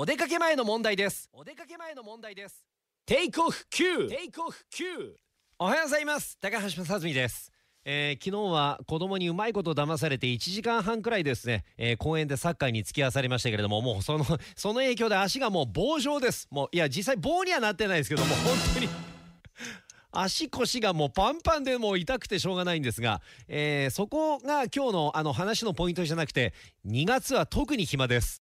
お出かけ前の問題です。お出かけ前の問題です。テイクオフ9テイクオフ9おはようございます。高橋正澄です。えー、昨日は子供にうまいこと騙されて1時間半くらいですね、えー、公園でサッカーに付き合わされましたけれどももうその その影響で足がもう棒状です。もういや実際棒にはなってないですけども本当に。足腰がもうパンパンでもう痛くてしょうがないんですが、えー、そこが今日のあの話のポイントじゃなくて2月は特に暇です。